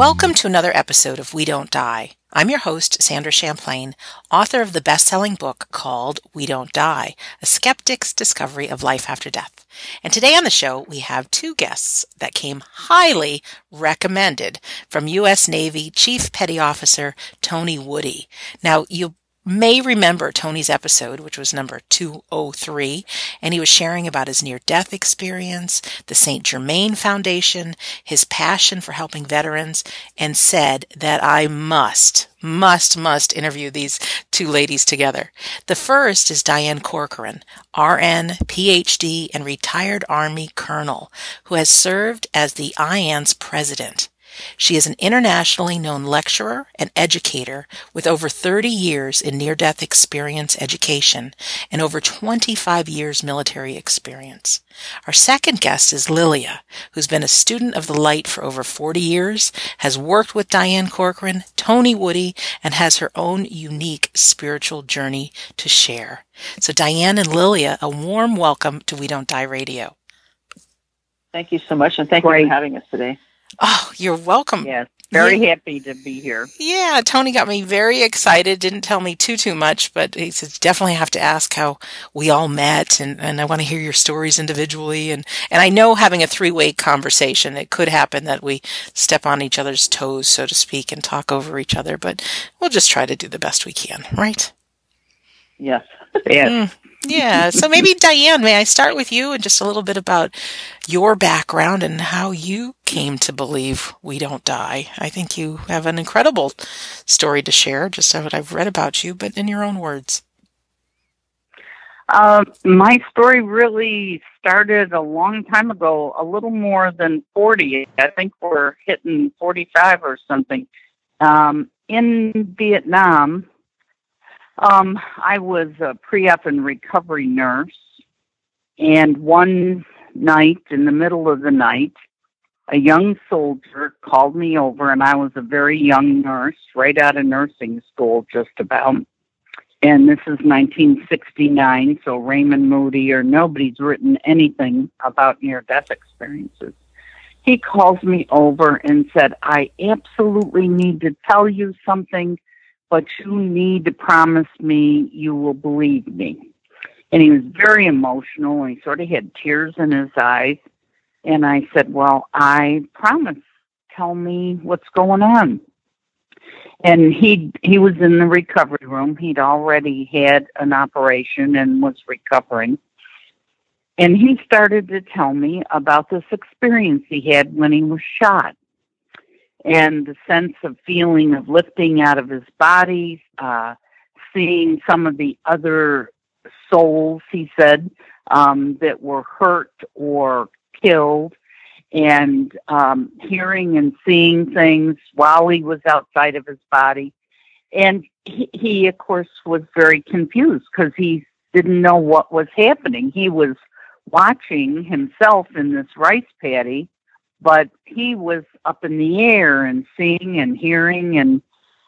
Welcome to another episode of We Don't Die. I'm your host, Sandra Champlain, author of the best selling book called We Don't Die A Skeptic's Discovery of Life After Death. And today on the show, we have two guests that came highly recommended from U.S. Navy Chief Petty Officer Tony Woody. Now, you may remember Tony's episode, which was number 203, and he was sharing about his near death experience, the St. Germain Foundation, his passion for helping veterans, and said that I must, must, must interview these two ladies together. The first is Diane Corcoran, RN, PhD, and retired Army Colonel, who has served as the IANDS president. She is an internationally known lecturer and educator with over 30 years in near death experience education and over 25 years military experience. Our second guest is Lilia, who's been a student of the light for over 40 years, has worked with Diane Corcoran, Tony Woody, and has her own unique spiritual journey to share. So, Diane and Lilia, a warm welcome to We Don't Die Radio. Thank you so much, and thank Great. you for having us today. Oh, you're welcome. Yes. Very yeah. happy to be here. Yeah, Tony got me very excited. Didn't tell me too too much, but he said definitely have to ask how we all met, and, and I want to hear your stories individually. And and I know having a three way conversation, it could happen that we step on each other's toes, so to speak, and talk over each other. But we'll just try to do the best we can, right? Yes. Yes. Mm. Yeah. So maybe Diane, may I start with you and just a little bit about your background and how you came to believe we don't die. I think you have an incredible story to share, just what I've read about you, but in your own words. Uh, my story really started a long time ago, a little more than 40. I think we're hitting 45 or something. Um, in Vietnam, um, I was a pre-op and recovery nurse, and one night, in the middle of the night, a young soldier called me over, and I was a very young nurse, right out of nursing school, just about. And this is 1969, so Raymond Moody or nobody's written anything about near death experiences. He calls me over and said, I absolutely need to tell you something but you need to promise me you will believe me. And he was very emotional. And he sort of had tears in his eyes. And I said, Well, I promise. Tell me what's going on. And he he was in the recovery room. He'd already had an operation and was recovering. And he started to tell me about this experience he had when he was shot and the sense of feeling of lifting out of his body, uh, seeing some of the other souls, he said, um, that were hurt or killed, and um, hearing and seeing things while he was outside of his body. And he, he of course, was very confused because he didn't know what was happening. He was watching himself in this rice paddy but he was up in the air and seeing and hearing and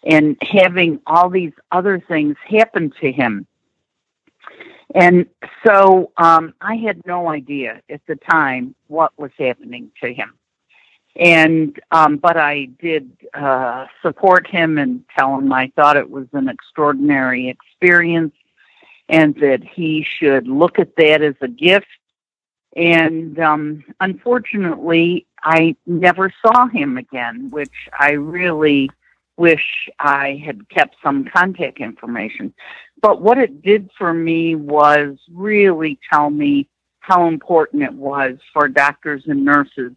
and having all these other things happen to him. And so um, I had no idea at the time what was happening to him. And um, but I did uh, support him and tell him I thought it was an extraordinary experience, and that he should look at that as a gift and um, unfortunately, I never saw him again, which I really wish I had kept some contact information. But what it did for me was really tell me how important it was for doctors and nurses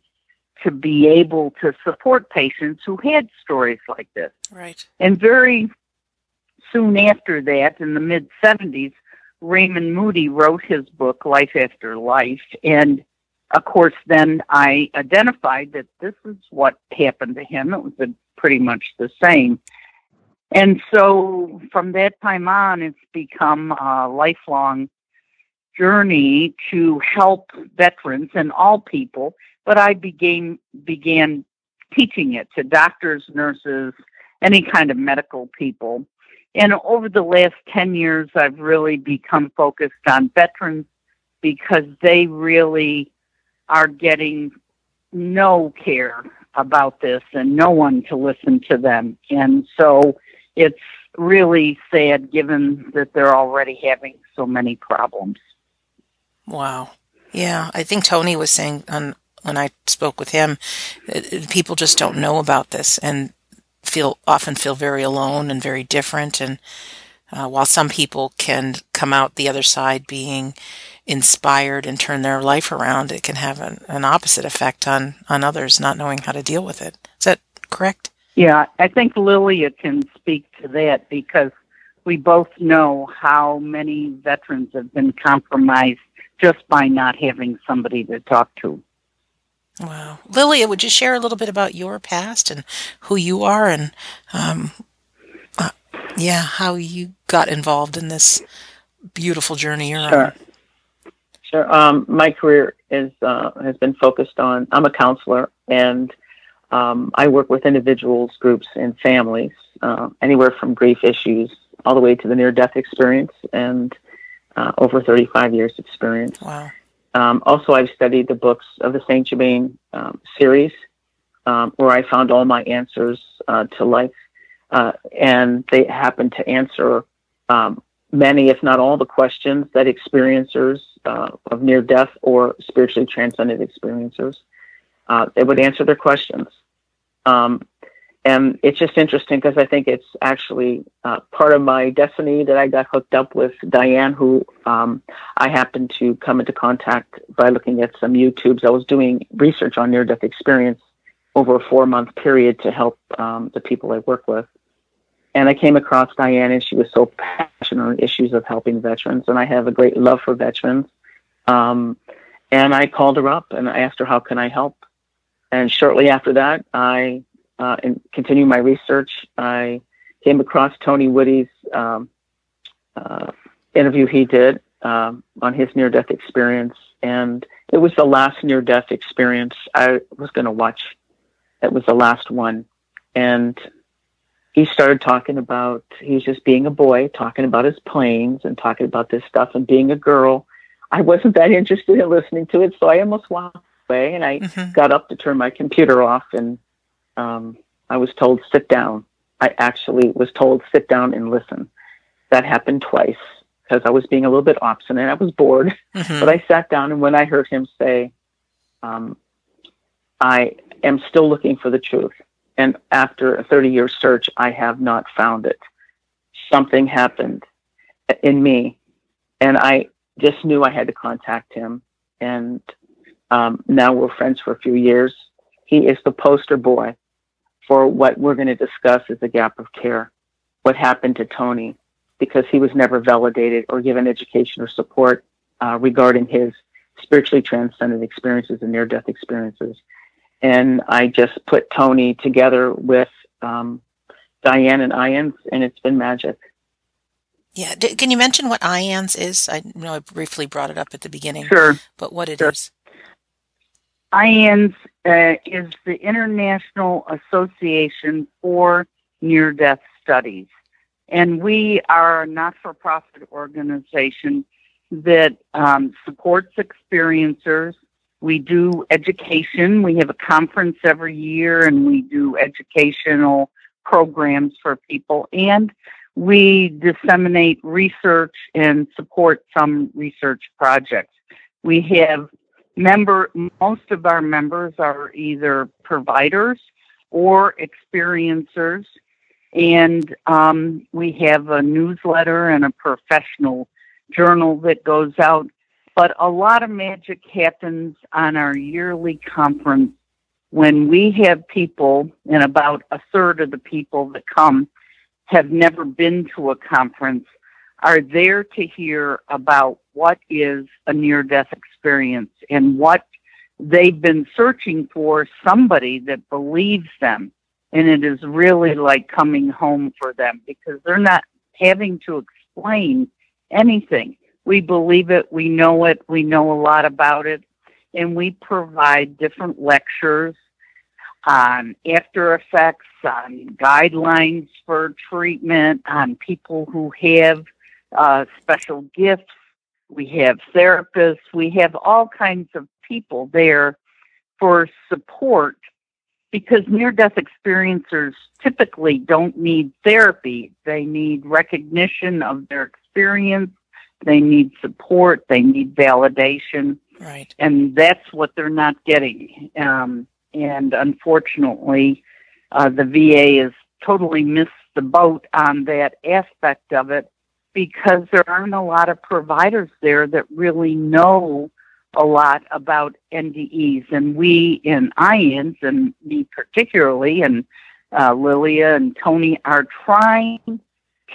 to be able to support patients who had stories like this. Right. And very soon after that, in the mid 70s, Raymond Moody wrote his book, Life After Life. And of course, then I identified that this is what happened to him. It was pretty much the same. And so from that time on, it's become a lifelong journey to help veterans and all people. But I began, began teaching it to doctors, nurses, any kind of medical people. And over the last 10 years, I've really become focused on veterans because they really are getting no care about this and no one to listen to them. And so it's really sad given that they're already having so many problems. Wow. Yeah, I think Tony was saying on when I spoke with him, uh, people just don't know about this and feel often feel very alone and very different. And uh, while some people can come out the other side being inspired and turn their life around, it can have an, an opposite effect on on others not knowing how to deal with it. Is that correct? Yeah, I think Lilia can speak to that because we both know how many veterans have been compromised just by not having somebody to talk to. Wow. Lilia, would you share a little bit about your past and who you are and, um, uh, yeah, how you got involved in this beautiful journey you're sure. on? Sure. Um, my career is uh, has been focused on. I'm a counselor, and um, I work with individuals, groups, and families, uh, anywhere from grief issues all the way to the near-death experience, and uh, over 35 years experience. Wow. Um, also, I've studied the books of the Saint Germain um, series, um, where I found all my answers uh, to life, uh, and they happen to answer um, many, if not all, the questions that experiencers uh, of near death or spiritually transcended experiencers uh, they would answer their questions. Um, and it's just interesting because I think it's actually uh, part of my destiny that I got hooked up with Diane, who um, I happened to come into contact by looking at some YouTubes. I was doing research on near death experience over a four month period to help um, the people I work with. And I came across Diane, and she was so passionate on issues of helping veterans. And I have a great love for veterans. Um, and I called her up and I asked her, How can I help? And shortly after that, I uh, and continue my research. I came across Tony Woody's um, uh, interview he did um, on his near-death experience, and it was the last near-death experience I was going to watch. It was the last one, and he started talking about he was just being a boy, talking about his planes and talking about this stuff, and being a girl. I wasn't that interested in listening to it, so I almost walked away, and I mm-hmm. got up to turn my computer off and um, I was told sit down. I actually was told sit down and listen. That happened twice because I was being a little bit obstinate. I was bored, mm-hmm. but I sat down, and when I heard him say, um, "I am still looking for the truth," and after a 30-year search, I have not found it. Something happened in me, and I just knew I had to contact him. And um, now we're friends for a few years. He is the poster boy for what we're going to discuss is the gap of care. What happened to Tony because he was never validated or given education or support uh, regarding his spiritually transcendent experiences and near death experiences. And I just put Tony together with um, Diane and IANDS, and it's been magic. Yeah. D- can you mention what IANDS is? I know I briefly brought it up at the beginning. Sure. But what it sure. is? IANDS uh, is the International Association for Near Death Studies. And we are a not for profit organization that um, supports experiencers. We do education. We have a conference every year and we do educational programs for people. And we disseminate research and support some research projects. We have member most of our members are either providers or experiencers. And um, we have a newsletter and a professional journal that goes out. But a lot of magic happens on our yearly conference when we have people and about a third of the people that come have never been to a conference are there to hear about what is a near death experience and what they've been searching for somebody that believes them. And it is really like coming home for them because they're not having to explain anything. We believe it, we know it, we know a lot about it, and we provide different lectures on after effects, on guidelines for treatment, on people who have uh, special gifts. We have therapists. We have all kinds of people there for support because near death experiencers typically don't need therapy. They need recognition of their experience, they need support, they need validation. Right. And that's what they're not getting. Um, and unfortunately, uh, the VA has totally missed the boat on that aspect of it because there aren't a lot of providers there that really know a lot about NDEs. And we in IANDS, and me particularly, and uh, Lilia and Tony are trying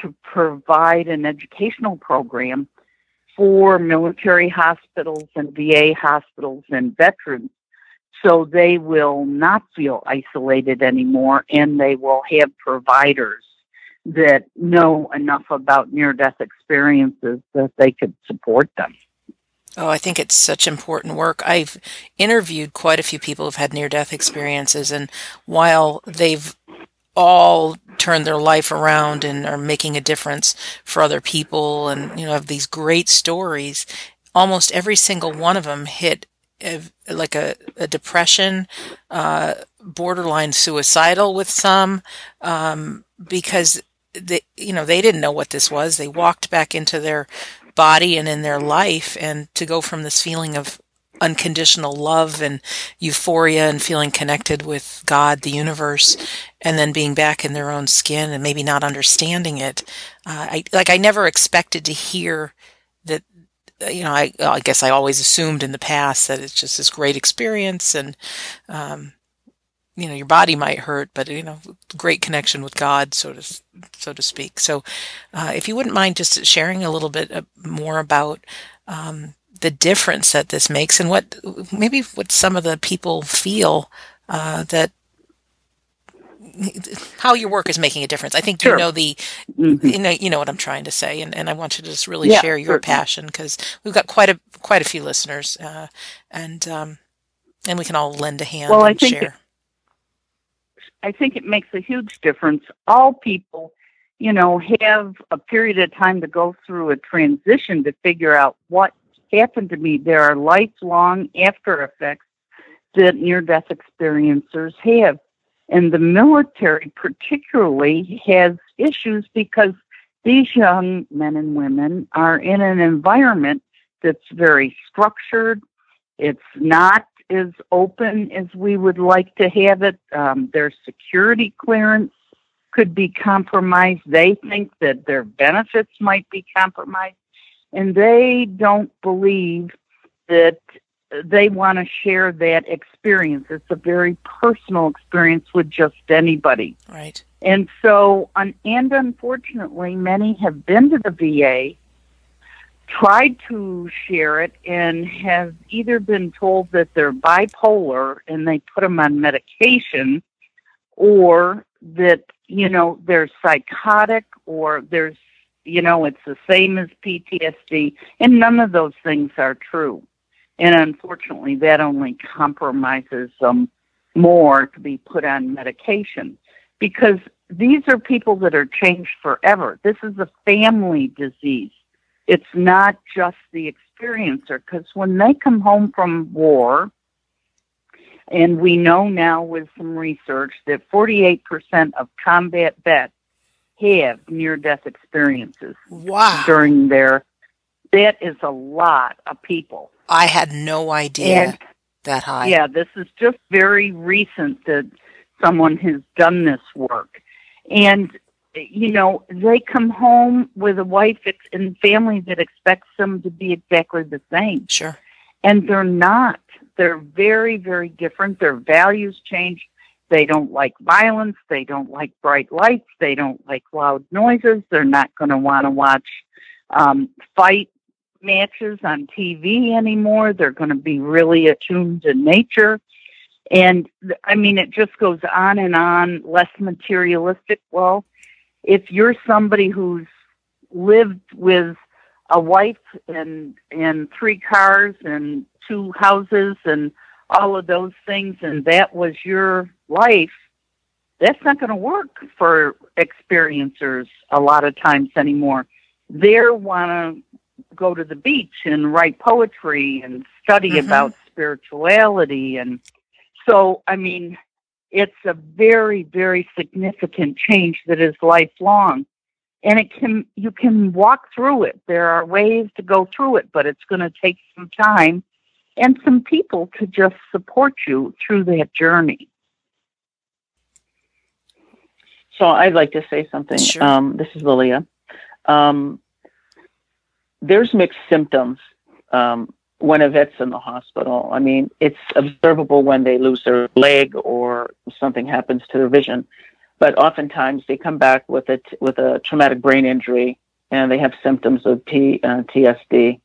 to provide an educational program for military hospitals and VA hospitals and veterans so they will not feel isolated anymore and they will have providers that know enough about near death experiences that they could support them. Oh, I think it's such important work. I've interviewed quite a few people who've had near death experiences, and while they've all turned their life around and are making a difference for other people and you know have these great stories almost every single one of them hit a, like a, a depression uh, borderline suicidal with some um, because they you know they didn't know what this was they walked back into their body and in their life and to go from this feeling of unconditional love and euphoria and feeling connected with God, the universe, and then being back in their own skin and maybe not understanding it. Uh, I like I never expected to hear that. You know, I, I guess I always assumed in the past that it's just this great experience, and um, you know, your body might hurt, but you know, great connection with God, so to so to speak. So, uh, if you wouldn't mind just sharing a little bit uh, more about um, the difference that this makes and what maybe what some of the people feel uh, that how your work is making a difference. I think sure. you know the mm-hmm. you know you know what I'm trying to say, and, and I want you to just really yeah, share your certainly. passion because we've got quite a quite a few listeners, uh, and um, and we can all lend a hand well, and I think share. I think it makes a huge difference. All people, you know, have a period of time to go through a transition to figure out what happened to me. There are lifelong after effects that near death experiencers have. And the military, particularly, has issues because these young men and women are in an environment that's very structured. It's not as open as we would like to have it. Um, their security clearance could be compromised. They think that their benefits might be compromised and they don't believe that they want to share that experience. It's a very personal experience with just anybody. Right. And so, and unfortunately, many have been to the VA, tried to share it, and have either been told that they're bipolar and they put them on medication, or that, you know, they're psychotic, or there's you know, it's the same as PTSD, and none of those things are true. And unfortunately, that only compromises them more to be put on medication because these are people that are changed forever. This is a family disease. It's not just the experiencer because when they come home from war, and we know now with some research that 48% of combat vets have near death experiences. Wow. During their that is a lot of people. I had no idea and, that high. Yeah, this is just very recent that someone has done this work. And you know, they come home with a wife and family that expects them to be exactly the same. Sure. And they're not. They're very, very different. Their values change. They don't like violence. They don't like bright lights. They don't like loud noises. They're not going to want to watch um, fight matches on TV anymore. They're going to be really attuned to nature. And I mean, it just goes on and on, less materialistic. Well, if you're somebody who's lived with a wife and and three cars and two houses and all of those things and that was your life, that's not going to work for experiencers a lot of times anymore. They want to go to the beach and write poetry and study mm-hmm. about spirituality. And so, I mean, it's a very, very significant change that is lifelong. And it can, you can walk through it. There are ways to go through it, but it's going to take some time and some people to just support you through that journey. So I'd like to say something. Sure. Um, this is Lilia. Um, there's mixed symptoms um, when a vet's in the hospital. I mean, it's observable when they lose their leg or something happens to their vision, but oftentimes they come back with a t- with a traumatic brain injury and they have symptoms of T, uh, TSD,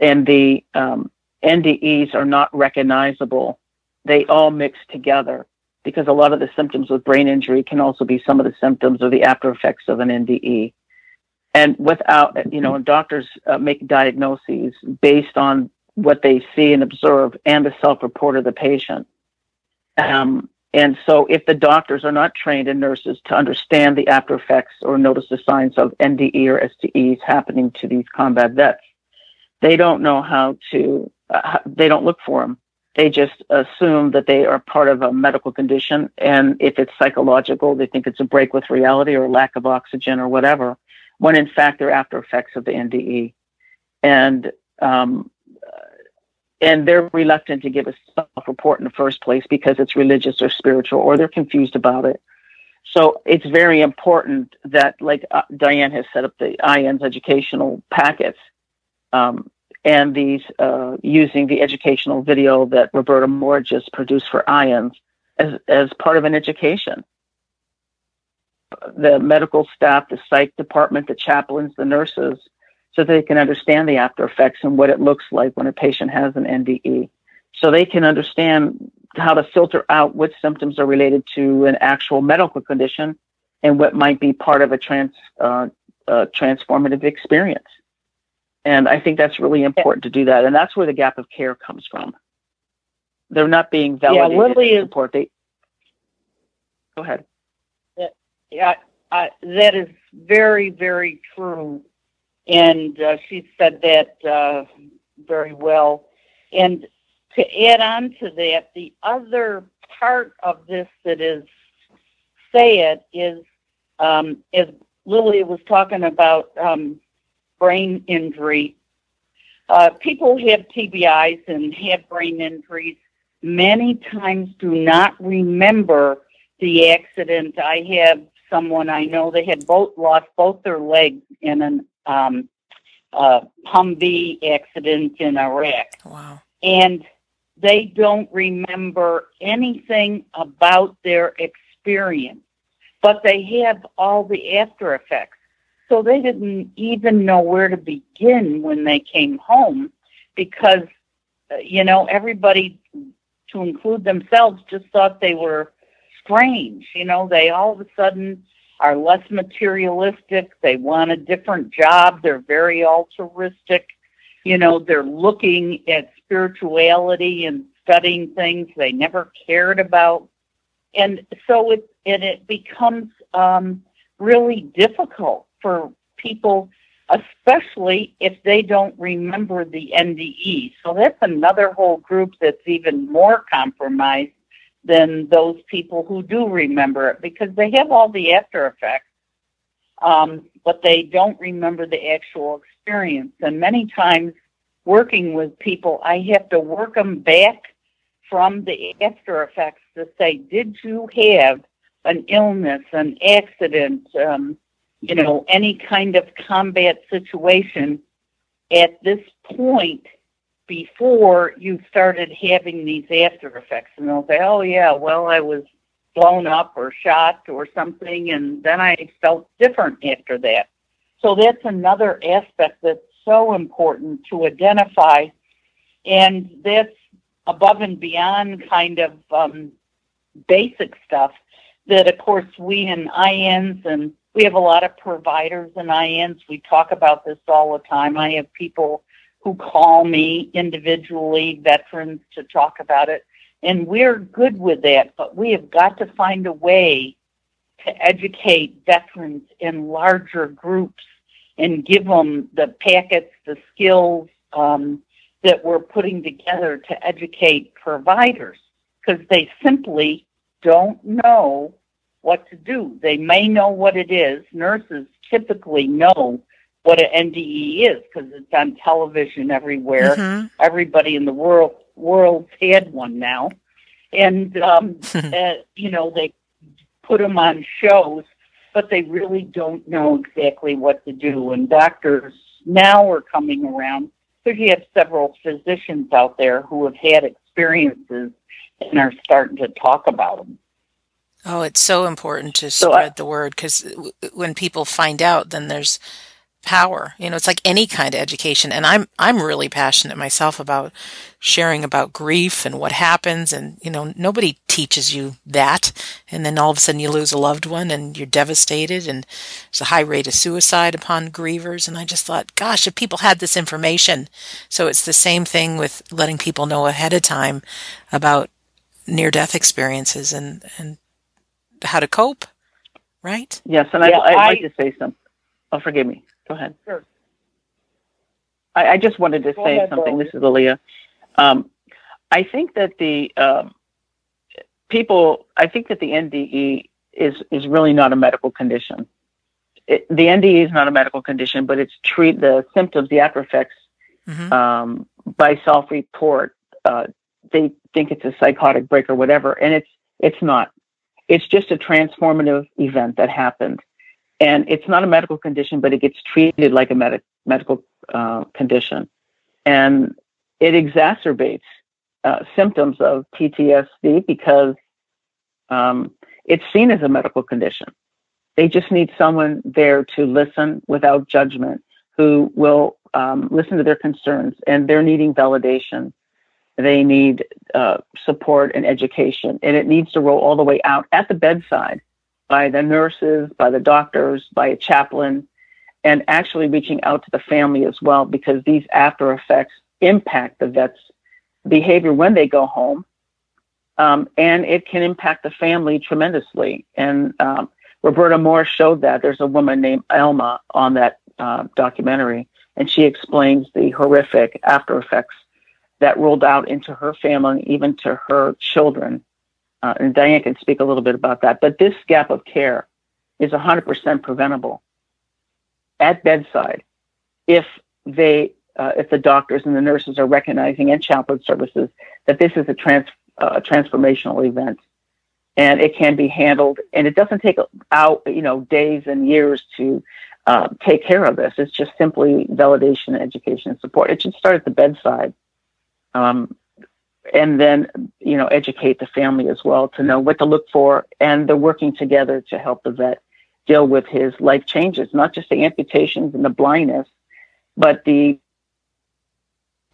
and the um, NDEs are not recognizable. They all mix together because a lot of the symptoms with brain injury can also be some of the symptoms or the after effects of an NDE and without you know doctors uh, make diagnoses based on what they see and observe and the self-report of the patient. Um, and so if the doctors are not trained and nurses to understand the after effects or notice the signs of nde or stes happening to these combat vets they don't know how to uh, they don't look for them they just assume that they are part of a medical condition and if it's psychological they think it's a break with reality or lack of oxygen or whatever when in fact they're after effects of the NDE. And um, and they're reluctant to give a self-report in the first place because it's religious or spiritual, or they're confused about it. So it's very important that, like uh, Diane has set up the IANDS educational packets, um, and these uh, using the educational video that Roberta Moore just produced for IANDS as as part of an education the medical staff, the psych department, the chaplains, the nurses, so they can understand the after effects and what it looks like when a patient has an NDE. So they can understand how to filter out which symptoms are related to an actual medical condition and what might be part of a trans, uh, uh, transformative experience. And I think that's really important to do that. And that's where the gap of care comes from. They're not being validated yeah, Lily support. They, go ahead I, that is very, very true. And uh, she said that uh, very well. And to add on to that, the other part of this that is sad is, um, as Lily was talking about um, brain injury, uh, people have TBIs and have brain injuries many times do not remember the accident. I have someone I know. They had both lost both their legs in an um, uh, Humvee accident in Iraq. Wow. And they don't remember anything about their experience, but they have all the after effects. So they didn't even know where to begin when they came home because, uh, you know, everybody, to include themselves, just thought they were strange. You know, they all of a sudden are less materialistic. They want a different job. They're very altruistic. You know, they're looking at spirituality and studying things they never cared about. And so it, and it becomes um, really difficult for people, especially if they don't remember the NDE. So that's another whole group that's even more compromised than those people who do remember it because they have all the after effects, um, but they don't remember the actual experience. And many times, working with people, I have to work them back from the after effects to say, did you have an illness, an accident, um, you know, any kind of combat situation at this point before you started having these after effects. And they'll say, oh, yeah, well, I was blown up or shot or something, and then I felt different after that. So that's another aspect that's so important to identify. And that's above and beyond kind of um, basic stuff that, of course, we in IANDS and we have a lot of providers in IANDS. We talk about this all the time. I have people who call me individually, veterans, to talk about it. And we're good with that, but we have got to find a way to educate veterans in larger groups and give them the packets, the skills um, that we're putting together to educate providers because they simply don't know what to do. They may know what it is. Nurses typically know what an NDE is because it's on television everywhere. Mhm. Everybody in the world world's had one now, and um, uh, you know they put them on shows, but they really don't know exactly what to do. And doctors now are coming around because you have several physicians out there who have had experiences and are starting to talk about them. Oh, it's so important to So spread I- the word because when people find out, then there's power. You know, it's like any kind of education, and I'm I'm really passionate myself about sharing about grief and what happens, and you know, nobody teaches you that, and then all of a sudden you lose a loved one and you're devastated, and there's a high rate of suicide upon grievers, and I just thought, gosh, if people had this information, so it's the same thing with letting people know ahead of time about near death experiences and and how to cope, right? Yes, and Yeah, I, I'd I- like to say something. Oh, forgive me. Go ahead. Sure. I, I just wanted to Go say ahead, something. Bill. This is Lilia. Um, I think that the um, people, I think that the NDE is is really not a medical condition. It, the NDE is not a medical condition, but it's treat the symptoms, the after effects hmm um, by self-report. Uh, they think it's a psychotic break or whatever, and it's it's not. It's just a transformative event that happened, and it's not a medical condition, but it gets treated like a medic medical uh, condition, and it exacerbates uh, symptoms of PTSD because um, it's seen as a medical condition. They just need someone there to listen without judgment, who will um, listen to their concerns, and they're needing validation. They need uh, support and education, and it needs to roll all the way out at the bedside by the nurses, by the doctors, by a chaplain, and actually reaching out to the family as well, because these after effects impact the vet's behavior when they go home, um, and it can impact the family tremendously. And um, Roberta Moore showed that. There's a woman named Elma on that uh, documentary, and she explains the horrific after effects that rolled out into her family, even to her children. Uh, and Diane can speak a little bit about that. But this gap of care is 100% preventable at bedside if they, uh, if the doctors and the nurses are recognizing and chaplain services that this is a trans, uh, transformational event, and it can be handled, and it doesn't take out, you know, days and years to uh, take care of this. It's just simply validation, education, and support. It should start at the bedside. Um, and then, you know, educate the family as well to know what to look for. And they're working together to help the vet deal with his life changes, not just the amputations and the blindness, but the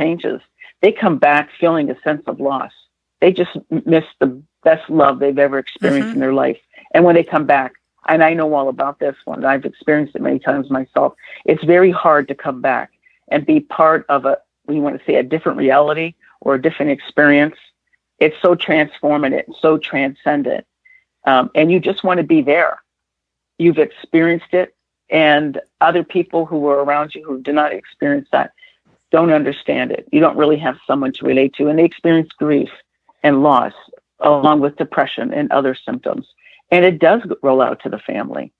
changes. They come back feeling a sense of loss. They just miss the best love they've ever experienced Mhm. in their life. And when they come back, and I know all about this one, I've experienced it many times myself. It's very hard to come back and be part of a, we want to say, a different reality or a different experience. It's so transformative, so transcendent. Um, and you just want to be there. You've experienced it, and other people who were around you who did not experience that don't understand it. You don't really have someone to relate to, and they experience grief and loss along with depression and other symptoms. And it does roll out to the family.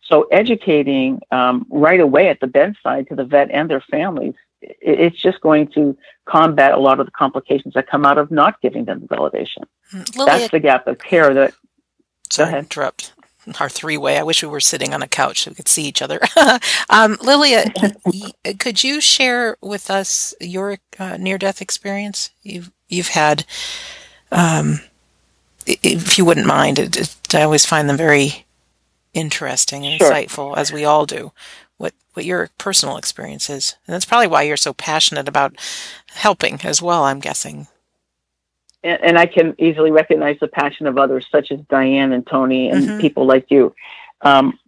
So educating um, right away at the bedside to the vet and their families, it's just going to combat a lot of the complications that come out of not giving them the validation. Lilia, That's the gap of care that sorry to interrupt our three way. I wish we were sitting on a couch so we could see each other. um, Lilia, could you share with us your uh, near death experience you've you've had? Um, if you wouldn't mind, it, it, I always find them very interesting and Sure. insightful, as we all do. What your personal experience is, and that's probably why you're so passionate about helping as well. I'm guessing. and, and I can easily recognize the passion of others, such as Diane and Tony and Mhm. people like you. Um,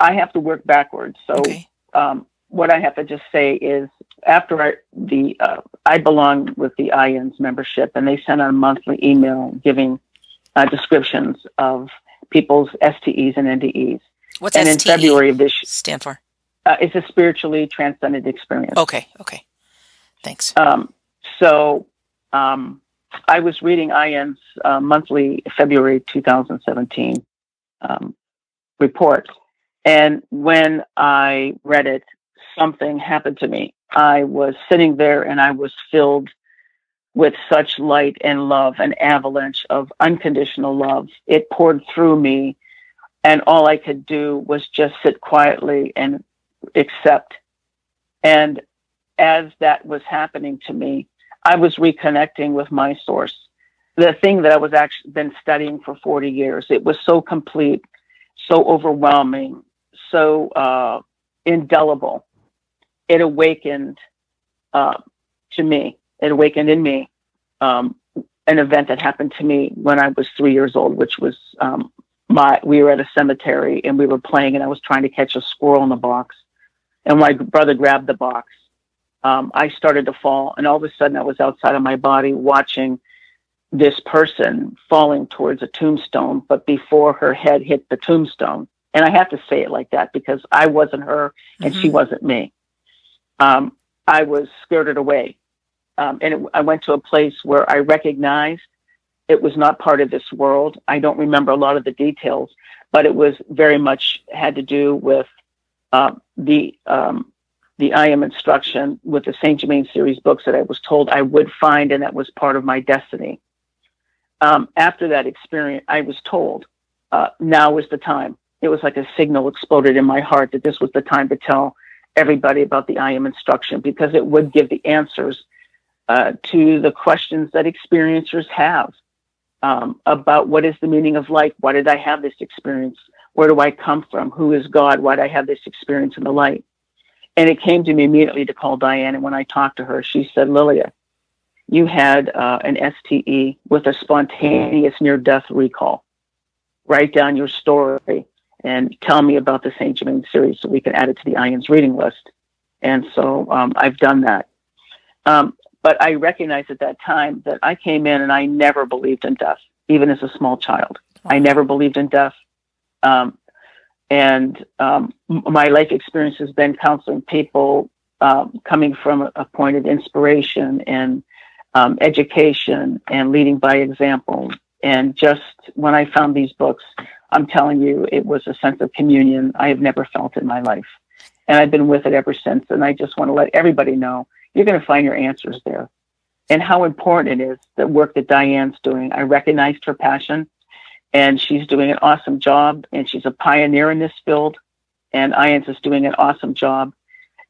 I have to work backwards. So Okay. um, what I have to just say is, after I, the uh, I belong with the IANDS membership, and they send out a monthly email giving uh, descriptions of people's STEs and NDEs. What's and in STE February of this, stand for? Uh, it's a spiritually transcendent experience. Okay. Okay. Thanks. Um, so um, I was reading IANDS' uh, monthly February 2017 um, report, and when I read it, something happened to me. I was sitting there and I was filled with such light and love, an avalanche of unconditional love. It poured through me, and all I could do was just sit quietly and accept. And as that was happening to me, I was reconnecting with my source, the thing that I was actually been studying for 40 years. It was so complete, so overwhelming, so uh, indelible. It awakened uh, to me. It awakened in me um, an event that happened to me when I was three years old, which was um, my we were at a cemetery and we were playing, and I was trying to catch a squirrel in the box, and my brother grabbed the box. Um, I started to fall, and all of a sudden, I was outside of my body watching this person falling towards a tombstone, but before her head hit the tombstone. And I have to say it like that because I wasn't her and mm-hmm. she wasn't me. Um, I was skirted away. Um, and it, I went to a place where I recognized it was not part of this world. I don't remember a lot of the details, but it was very much had to do with uh, the um, the I am instruction with the Saint Germain series books that I was told I would find, and that was part of my destiny. Um, after that experience, I was told uh, now is the time. It was like a signal exploded in my heart that this was the time to tell everybody about the I am instruction because it would give the answers uh, to the questions that experiencers have um, about what is the meaning of life? Why did I have this experience? Where do I come from? Who is God? Why did I have this experience in the light? And it came to me immediately to call Diane. And when I talked to her, she said, Lilia, you had uh, an STE with a spontaneous near death recall. Write down your story and tell me about the St. Germain series so we can add it to the IANDS reading list. And so um, I've done that. Um, but I recognized at that time that I came in and I never believed in death, even as a small child. I never believed in death. Um, and um, my life experience has been counseling people um, coming from a point of inspiration and um, education and leading by example. And just when I found these books, I'm telling you, it was a sense of communion I have never felt in my life. And I've been with it ever since. And I just want to let everybody know you're going to find your answers there. And how important it is the work that Diane's doing. I recognized her passion, and she's doing an awesome job, and she's a pioneer in this field. And IANDS is doing an awesome job.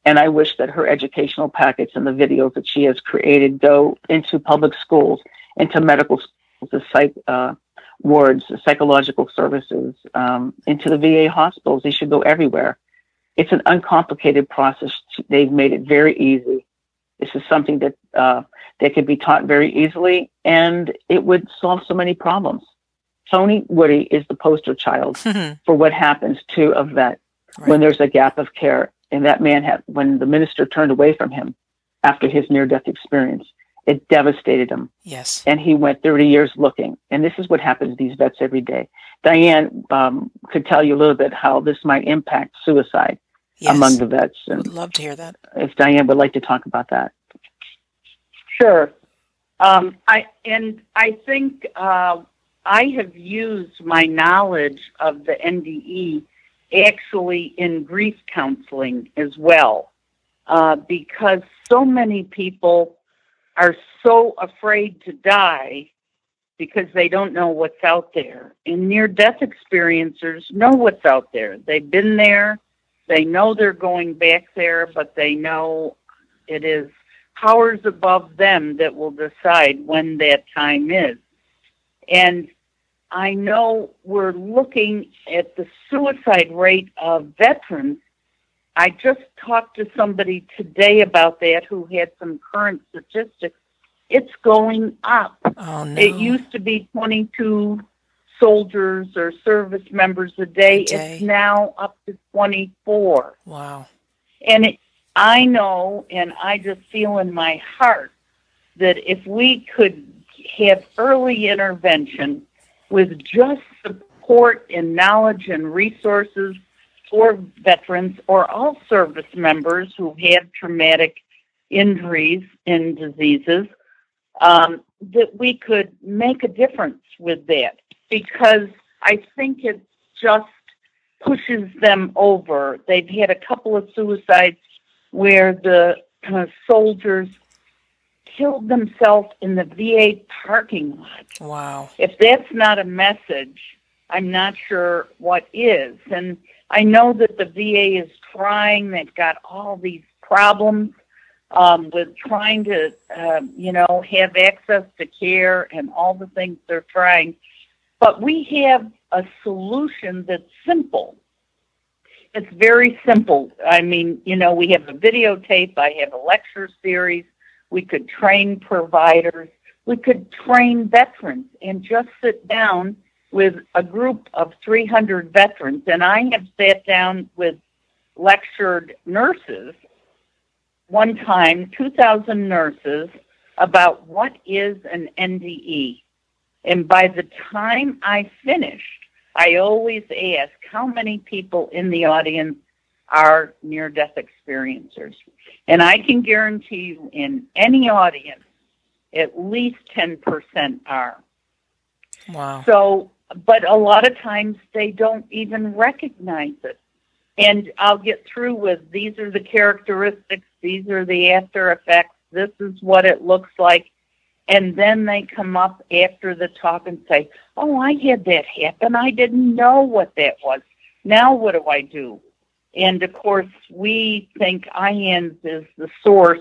And I wish that her educational packets and the videos that she has created go into public schools, into medical schools, the psych uh, wards, the psychological services, um, into the VA hospitals. They should go everywhere. It's an uncomplicated process. They've made it very easy. This is something that uh, that could be taught very easily, and it would solve so many problems. Tony Woody is the poster child for what happens to a vet right. when there's a gap of care. And that man had, when the minister turned away from him after his near death experience, it devastated him. Yes. And he went 30 years looking. And this is what happens to these vets every day. Diane um, could tell you a little bit how this might impact suicide yes. among the vets. I would love to hear that. If Diane would like to talk about that. Sure. Um, I and I think uh, I have used my knowledge of the NDE actually in grief counseling as well, uh, because so many people are so afraid to die because they don't know what's out there. And near death experiencers know what's out there. They've been there, they know they're going back there, but they know it is powers above them that will decide when that time is. And I know we're looking at the suicide rate of veterans. I just talked to somebody today about that who had some current statistics. It's going up. Oh, no. It used to be 22 soldiers or service members a day. a day. It's now up to 24. Wow. And it, I know and I just feel in my heart that if we could have early intervention with just support and knowledge and resources for veterans or all service members who have traumatic injuries and diseases, um, that we could make a difference with that because I think it just pushes them over. They've had a couple of suicides where the uh, soldiers killed themselves in the VA parking lot. Wow. If that's not a message, I'm not sure what is. And I know that the VA is trying, they've got all these problems um, with trying to, um, you know, have access to care and all the things they're trying. But we have a solution that's simple. It's very simple. I mean, you know, we have a videotape, I have a lecture series, we could train providers, we could train veterans and just sit down with a group of 300 veterans. And I have sat down with lectured nurses one time, 2,000 nurses, about what is an NDE. And by the time I finished, I always ask how many people in the audience are near death experiencers. And I can guarantee you, in any audience, at least 10% are. Wow. So, but a lot of times they don't even recognize it. And I'll get through with these are the characteristics, these are the after effects, this is what it looks like. And then they come up after the talk and say, Oh, I had that happen. I didn't know what that was. Now what do I do? And of course, we think IANDS is the source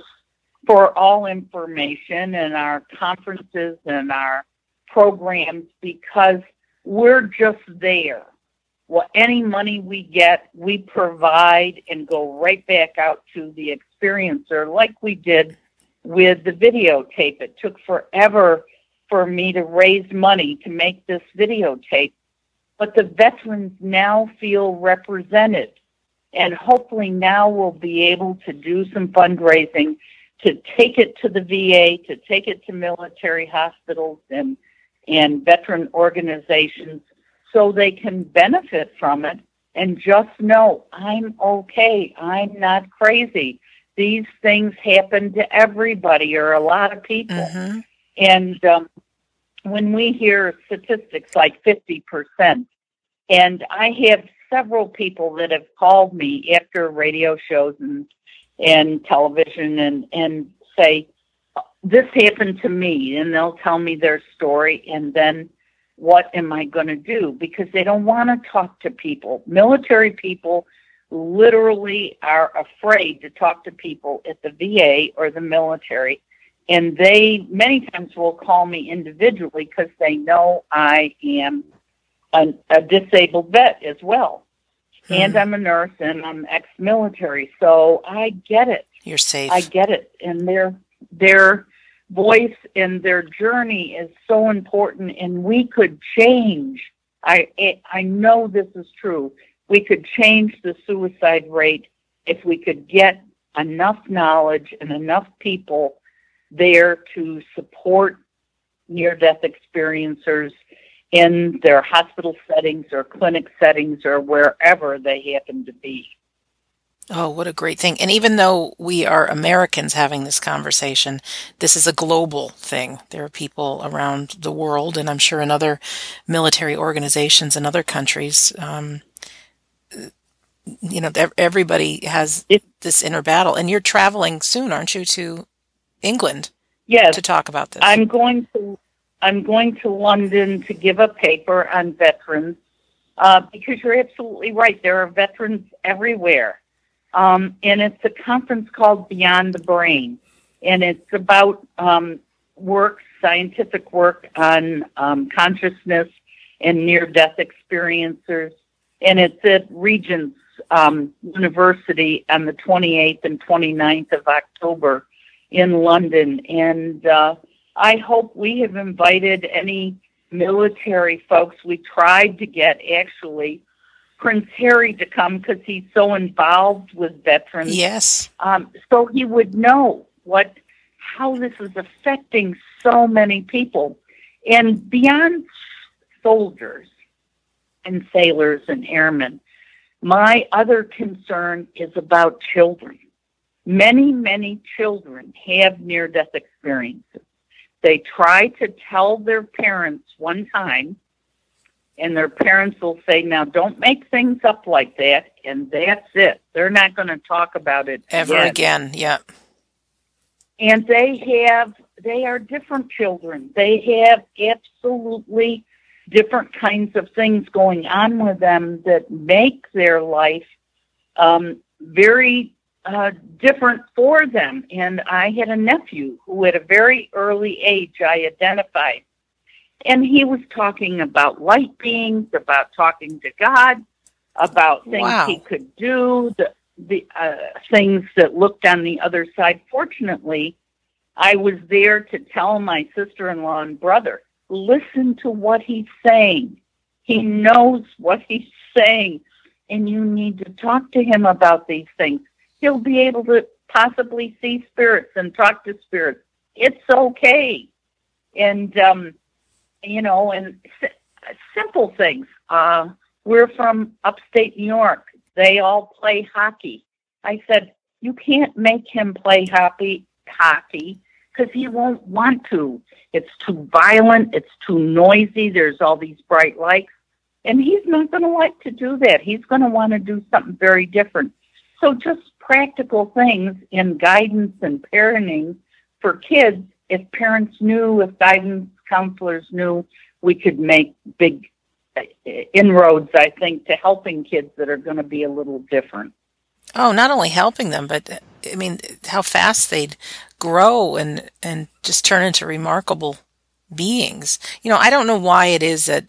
for all information in our conferences and our programs because we're just there. Well, any money we get, we provide and go right back out to the experiencer like we did with the videotape. It took forever for me to raise money to make this videotape, but the veterans now feel represented. And hopefully now we'll be able to do some fundraising to take it to the VA, to take it to military hospitals and, and veteran organizations so they can benefit from it and just know I'm okay. I'm not crazy these things happen to everybody or a lot of people. Mm-hmm. And um, when we hear statistics like 50%, and I have several people that have called me after radio shows and, and television and, and say, this happened to me, and they'll tell me their story, and then what am I going to do? Because they don't want to talk to people. Military people literally are afraid to talk to people at the VA or the military. And they many times will call me individually because they know I am a, a disabled vet as well. Hmm. And I'm a nurse and I'm ex military. So I get it. You're safe. I get it. And their their voice and their journey is so important and we could change. I I know this is true we could change the suicide rate if we could get enough knowledge and enough people there to support near death experiencers in their hospital settings or clinic settings or wherever they happen to be. Oh, what a great thing. And even though we are Americans having this conversation, this is a global thing. There are people around the world, and I'm sure in other military organizations in other countries, um, you know, everybody has this inner battle. And you're traveling soon, aren't you, to England? Yes. To talk about this. I'm going to I'm going to London to give a paper on veterans uh, because you're absolutely right. There are veterans everywhere. Um, and it's a conference called Beyond the Brain. And it's about um, work, scientific work on um, consciousness and near death experiencers and it's at Regent's um, University on the 28th and 29th of October in London. And uh, I hope we have invited any military folks. We tried to get actually Prince Harry to come because he's so involved with veterans. Yes. Um, so he would know what how this is affecting so many people. And beyond soldiers, and sailors and airmen. My other concern is about children. Many, many children have near death experiences. They try to tell their parents one time, and their parents will say, Now don't make things up like that, and that's it. They're not going to talk about it ever again. again. Yeah. And they have, they are different children. They have absolutely different kinds of things going on with them that make their life um, very uh, different for them. And I had a nephew who, at a very early age, I identified. And he was talking about light beings, about talking to God, about things wow. he could do, the, the uh, things that looked on the other side. Fortunately, I was there to tell my sister in law and brother listen to what he's saying. He knows what he's saying, and you need to talk to him about these things. He'll be able to possibly see spirits and talk to spirits. It's okay. And, um, you know, and s- simple things. Uh, we're from upstate New York. They all play hockey. I said, you can't make him play hockey, hockey because he won't want to. It's too violent. It's too noisy. There's all these bright lights. And he's not going to like to do that. He's going to want to do something very different. So just practical things in guidance and parenting for kids, if parents knew, if guidance counselors knew, we could make big uh, inroads, I think, to helping kids that are going to be a little different. Oh, not only helping them, but I mean, how fast they'd grow and and just turn into remarkable beings. You know, I don't know why it is that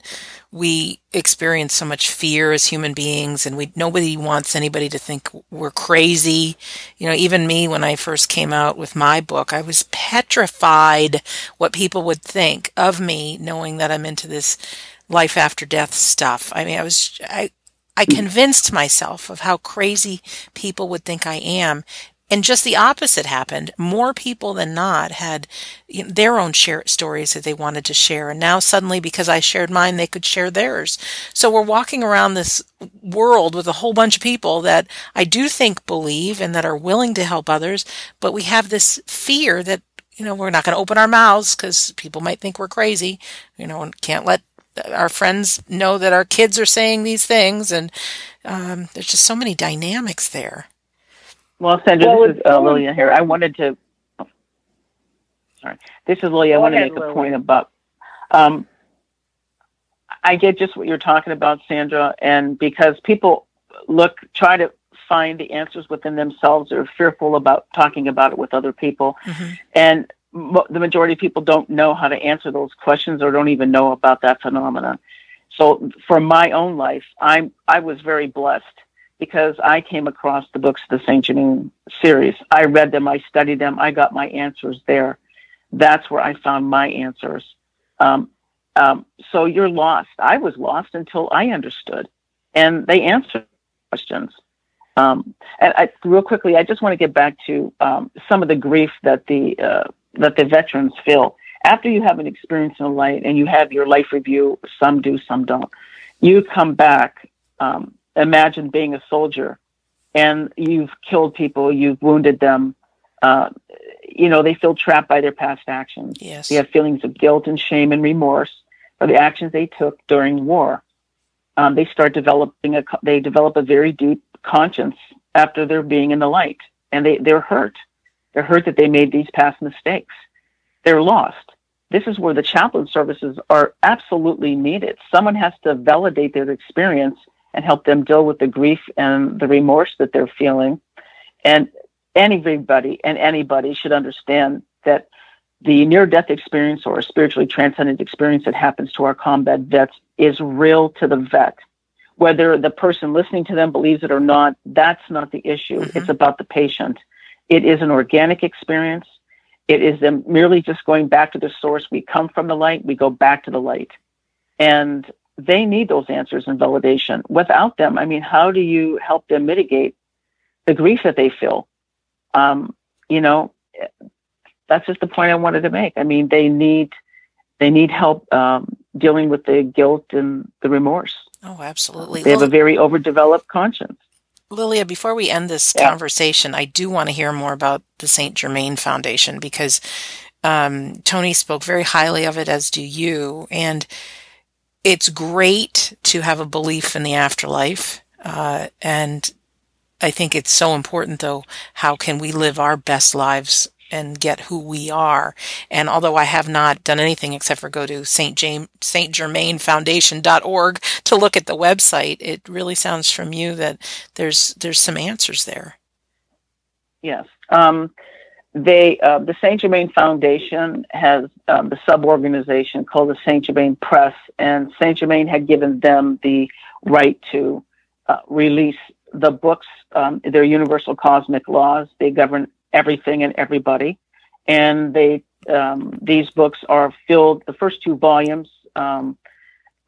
we experience so much fear as human beings and we nobody wants anybody to think we're crazy. You know, even me when I first came out with my book, I was petrified what people would think of me knowing that I'm into this life after death stuff. I mean, I was I I convinced myself of how crazy people would think I am. And just the opposite happened. More people than not had their own share stories that they wanted to share. And now suddenly, because I shared mine, they could share theirs. So we're walking around this world with a whole bunch of people that I do think believe and that are willing to help others. But we have this fear that you know, we're not going to open our mouths because people might think we're crazy, you know, and can't let our friends know that our kids are saying these things, and um, there's just so many dynamics there. Well, Sandra, well, this is uh, Lilia here. I wanted to. Oh, sorry, this is Lilia. I want to make a point about. Um, I get just what you're talking about, Sandra, and because people look try to find the answers within themselves, they're fearful about talking about it with other people, mm-hmm. and the majority of people don't know how to answer those questions or don't even know about that phenomenon. So for my own life, I'm I was very blessed because I came across the books of the Saint Germain series. I read them, I studied them, I got my answers there. That's where I found my answers. Um, um, so you're lost. I was lost until I understood, and they answered questions. Um, and I, real quickly, I just want to get back to um, some of the grief that the uh, that the veterans feel after you have an experience in the light and you have your life review. Some do, some don't. You come back. Um, imagine being a soldier, and you've killed people, you've wounded them. Uh, you know they feel trapped by their past actions. Yes, they have feelings of guilt and shame and remorse for the actions they took during war. Um, they start developing a they develop a very deep conscience after they're being in the light, and they they're hurt they're hurt that they made these past mistakes. They're lost. This is where the chaplain services are absolutely needed. Someone has to validate their experience and help them deal with the grief and the remorse that they're feeling. And anybody and anybody should understand that the near death experience or a spiritually transcendent experience that happens to our combat vets is real to the vet. Whether the person listening to them believes it or not, that's not the issue. Mm-hmm. It's about the patient. It is an organic experience. It is them merely just going back to the source. We come from the light, we go back to the light. And they need those answers and validation. Without them, I mean, how do you help them mitigate the grief that they feel? Um, you know, that's just the point I wanted to make. I mean, they need they need help um, dealing with the guilt and the remorse. Oh, absolutely. They have a very overdeveloped conscience. Lilia, before we end this yeah. conversation, I do want to hear more about the St. Germain Foundation because Um, Tony spoke very highly of it, as do you. And it's great to have a belief in the afterlife. Uh, and I think it's so important, though, how can we live our best lives and get who we are. And although I have not done anything except for go to St. James, St. Germain Foundation.org to look at the website, it really sounds from you that there's, there's some answers there. Yes. Um, they, uh, the St. Germain Foundation has um, the sub-organization called the St. Germain Press, and St. Germain had given them the right to uh, release the books. Um, their universal cosmic laws. They govern everything and everybody. And they um, these books are filled. The first two volumes um,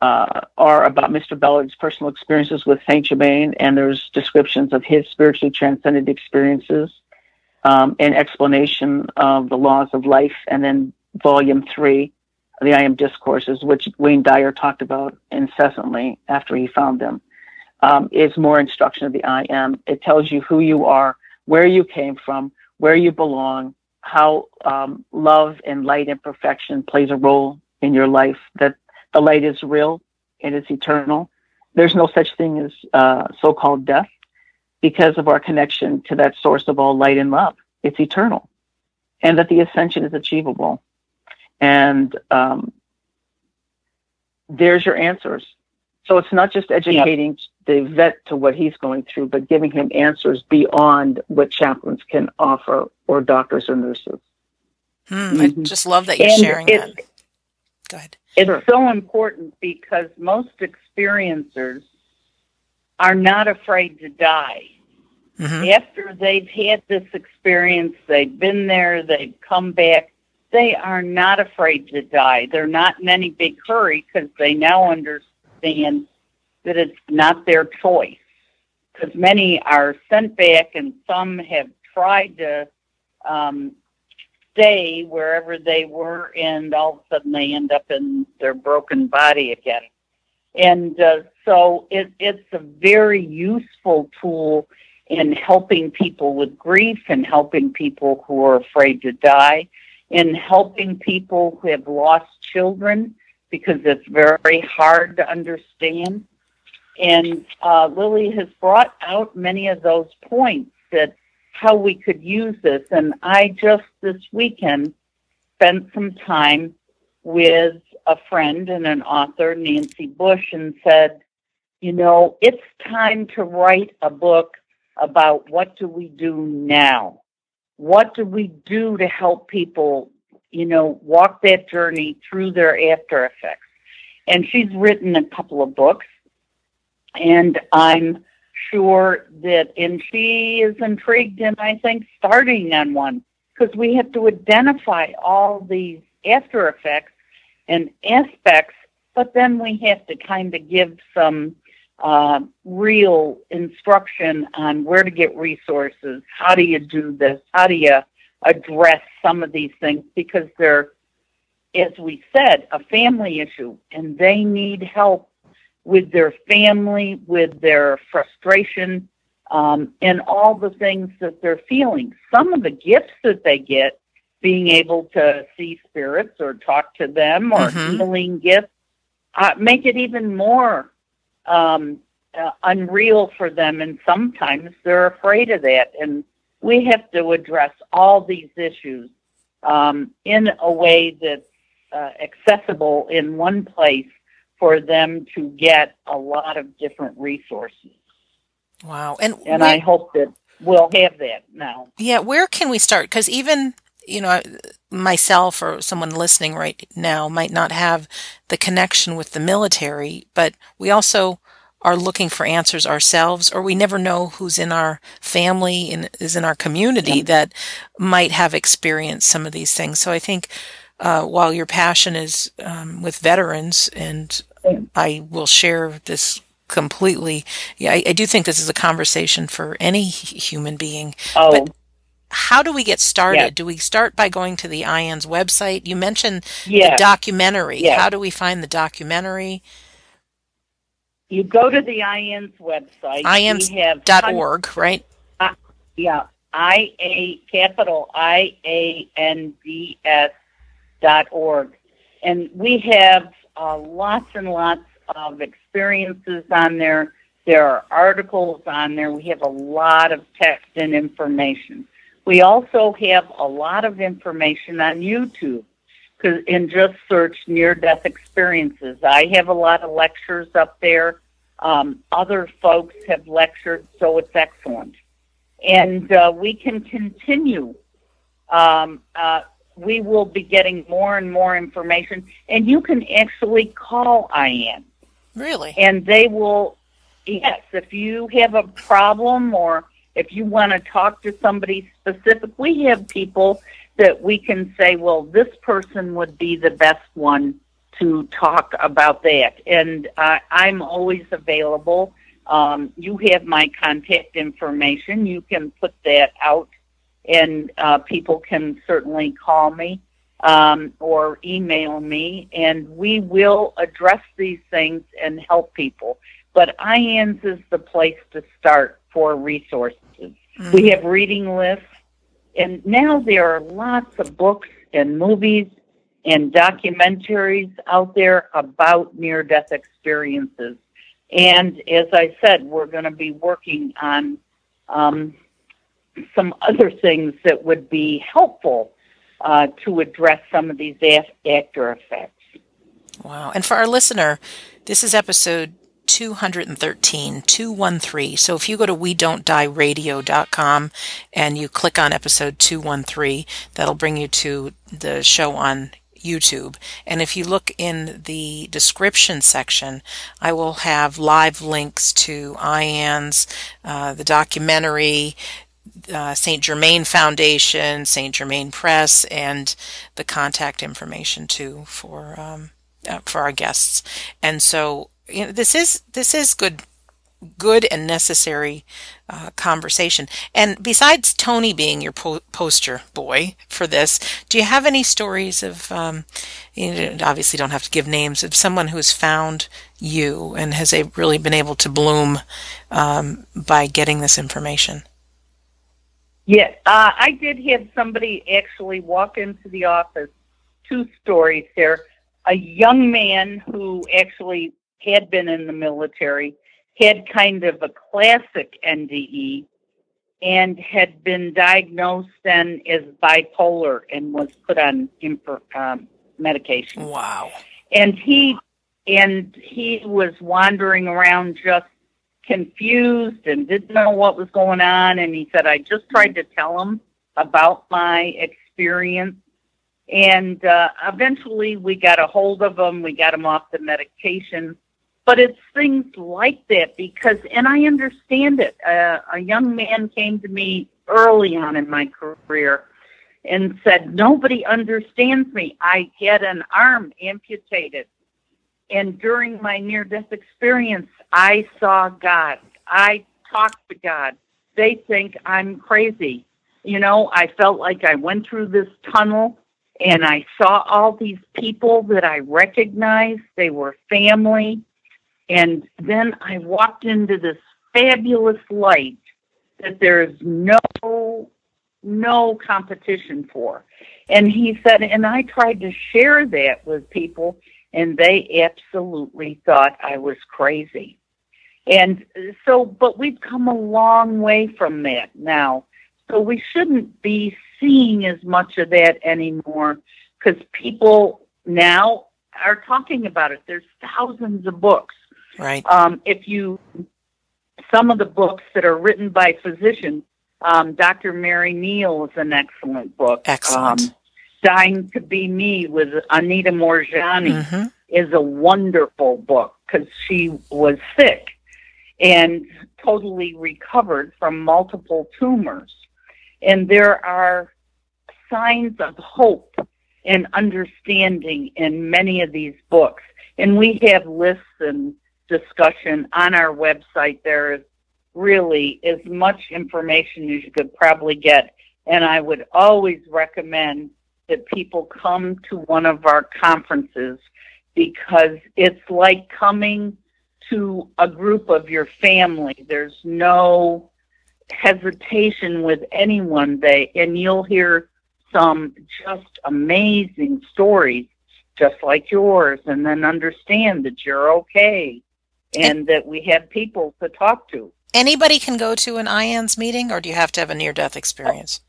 uh, are about Mr. Ballard's personal experiences with Saint Germain, and there's descriptions of his spiritually transcended experiences, um, and explanation of the laws of life. And then volume three, the I Am discourses, which Wayne Dyer talked about incessantly after he found them, um, is more instruction of the I Am. It tells you who you are, where you came from, where you belong, how um, love and light and perfection plays a role in your life, that the light is real and it's eternal. There's no such thing as uh, so called death because of our connection to that source of all light and love. It's eternal. And that the ascension is achievable. And um, there's your answers. So it's not just educating the vet to what he's going through, but giving him answers beyond what chaplains can offer or doctors or nurses. Hmm, mm-hmm. I just love that you're and sharing that. Go ahead. It's sure. so important because most experiencers are not afraid to die. Mm-hmm. After they've had this experience, they've been there, they've come back, they are not afraid to die. They're not in any big hurry because they now understand that it's not their choice because many are sent back and some have tried to um, stay wherever they were and all of a sudden they end up in their broken body again. And uh, so it, it's a very useful tool in helping people with grief and helping people who are afraid to die, in helping people who have lost children because it's very hard to understand. And uh, Lily has brought out many of those points that how we could use this. And I just this weekend spent some time with a friend and an author, Nancy Bush, and said, you know, it's time to write a book about what do we do now? What do we do to help people, you know, walk that journey through their after effects? And she's written a couple of books and I'm sure that, and she is intrigued and I think starting on one because we have to identify all these after effects and aspects, but then we have to kind of give some uh, real instruction on where to get resources, how do you do this, how do you address some of these things because they're, as we said, a family issue and they need help with their family, with their frustration, um, and all the things that they're feeling. Some of the gifts that they get, being able to see spirits or talk to them or mm-hmm. healing gifts, uh, make it even more um, uh, unreal for them. And sometimes they're afraid of that. And we have to address all these issues um, in a way that's uh, accessible in one place for them to get a lot of different resources. Wow. And and I hope that we'll have that now. Yeah, where can we start? Cuz even you know myself or someone listening right now might not have the connection with the military, but we also are looking for answers ourselves or we never know who's in our family and is in our community yeah. that might have experienced some of these things. So I think uh, while your passion is um, with veterans and I will share this completely. Yeah, I, I, do think this is a conversation for any human being. Oh. But how do we get started? Do we start by going to the IANDS website? You mentioned the documentary. How do we find the documentary? You go to the IANDS website. IANDS.org, right? Uh, yeah. I A capital I A N D S org. And we have uh, lots and lots of experiences on there. There are articles on there. We have a lot of text and information. We also have a lot of information on YouTube cause, and just search near death experiences. I have a lot of lectures up there. Um, other folks have lectured, so it's excellent. And uh, we can continue. Um, uh, we will be getting more and more information, and you can actually call IANDS. Really? And they will, yes, if you have a problem or if you want to talk to somebody specific, we have people that we can say, well, this person would be the best one to talk about that. And uh, I'm always available. Um, you have my contact information. You can put that out, and uh, people can certainly call me um, or email me, and we will address these things and help people. But IANDS is the place to start for resources. Mm-hmm. We have reading lists, and now there are lots of books and movies and documentaries out there about near death experiences. And as I said, we're going to be working on um, some other things that would be helpful uh, to address some of these after effects. Wow. And for our listener, this is episode 213, 213. So if you go to we don't die radio.com and you click on episode 213, that'll bring you to the show on YouTube. And if you look in the description section, I will have live links to IANDS, uh, the documentary, uh, St. Germain Foundation, St. Germain Press, and the contact information too for um, uh, for our guests. And so you know, this is this is good good and necessary uh, conversation. And besides Tony being your po- poster boy for this, do you have any stories of, um, you obviously don't have to give names, of someone who's found you and has really been able to bloom um, by getting this information? Yes, uh, I did have somebody actually walk into the office. Two stories there. A young man who actually had been in the military had kind of a classic NDE and had been diagnosed then as bipolar and was put on um, medication. Wow. And he and he was wandering around just confused and didn't know what was going on and he said I just tried to tell him about my experience and uh, eventually we got a hold of him we got him off the medication but it's things like that because, and I understand it. Uh, a young man came to me early on in my career and said, Nobody understands me. I had an arm amputated. And during my near death experience, I saw God. I talked to God. They think I'm crazy. You know, I felt like I went through this tunnel and I saw all these people that I recognized. They were family. And then I walked into this fabulous light that there's no no competition for. And he said, and I tried to share that with people, and they absolutely thought I was crazy. And so, but we've come a long way from that now. So we shouldn't be seeing as much of that anymore because people now are talking about it. There's thousands of books Right. Um, if you, some of the books that are written by physicians, um, Dr. Mary Neal is an excellent book. Excellent. Um, Dying to Be Me with Anita Moorjani mm-hmm. is a wonderful book because she was sick and totally recovered from multiple tumors. And there are signs of hope and understanding in many of these books. And we have lists and discussion on our website. There is really as much information as you could probably get. And I would always recommend that people come to one of our conferences because it's like coming to a group of your family. There's no hesitation with anyone they and you'll hear some just amazing stories, just like yours, and then understand that you're okay and that we have people to talk to. Anybody can go to an IANDS meeting, or do you have to have a near death experience?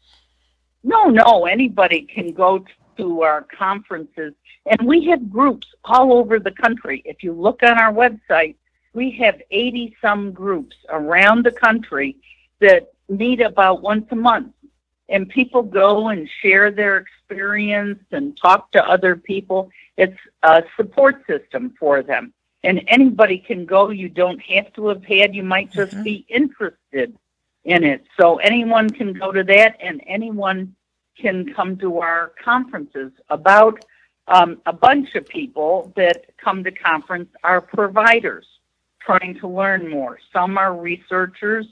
No, no, anybody can go to our conferences, and we have groups all over the country. If you look on our website, we have 80 some groups around the country that meet about once a month. And people go and share their experience and talk to other people. It's a support system for them and anybody can go. You don't have to have had, you might just mm-hmm. be interested in it. So anyone can go to that, and anyone can come to our conferences. About um, a bunch of people that come to conference are providers trying to learn more. Some are researchers,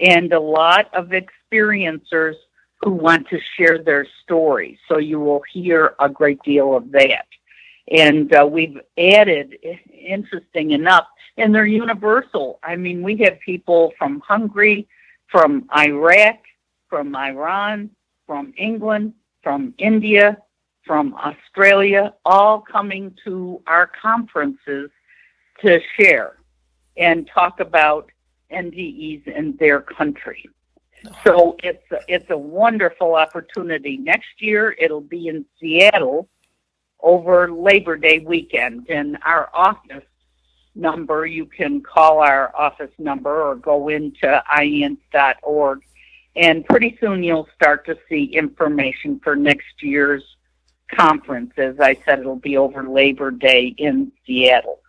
and a lot of experiencers who want to share their story. So you will hear a great deal of that and uh, we've added, interesting enough, and they're universal. I mean, we have people from Hungary, from Iraq, from Iran, from England, from India, from Australia, all coming to our conferences to share and talk about NDEs in their country. So it's a, it's a wonderful opportunity. Next year it'll be in Seattle over Labor Day weekend. And our office number, you can call our office number or go into iands.org. And pretty soon you'll start to see information for next year's conference. As I said, it'll be over Labor Day in Seattle.